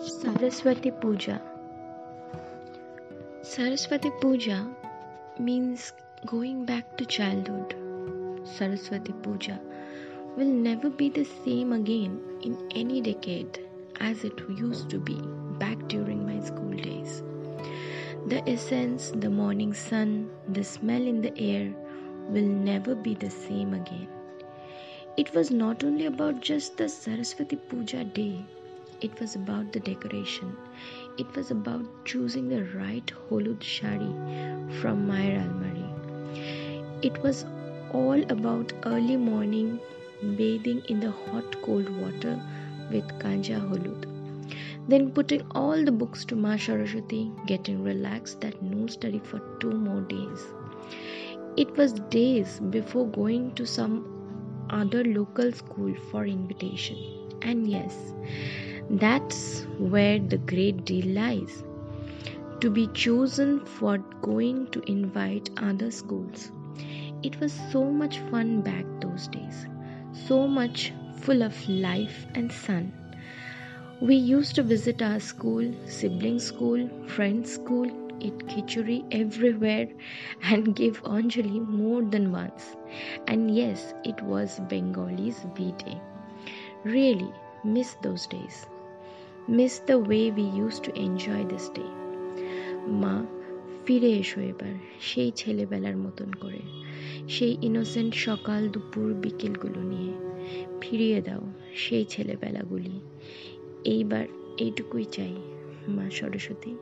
Saraswati Puja. Saraswati Puja means going back to childhood. Saraswati Puja will never be the same again in any decade as it used to be back during my school days. The essence, the morning sun, the smell in the air will never be the same again. It was not only about just the Saraswati Puja day, it was about the decoration. It was about choosing the right Holud shari from Mayer Almari. It was all about early morning bathing in the hot cold water with Kanja Holud. Then putting all the books to Ma Saraswati, getting relaxed that no study for two more days. It was days before going to some other local school for invitation. And yes, that's where the great deal lies. To be chosen for going to invite other schools. It was so much fun back those days, so much full of life and sun. We used to visit our school, sibling school, friends' school, eat khichuri everywhere, and give Anjali more than once. And yes, it was Bengalis' B Day. Really miss those days. Miss the way we use to enjoy this day মা ফিরে এসো এবার, সেই ছেলেবেলার মতন করে। সেই innocent সকাল দুপুর বিকেলগুলো নিয়ে। ফিরিয়ে দাও সেই ছেলেবেলাগুলি। এইবার এইটুকুই চাই মা সরস্বতী।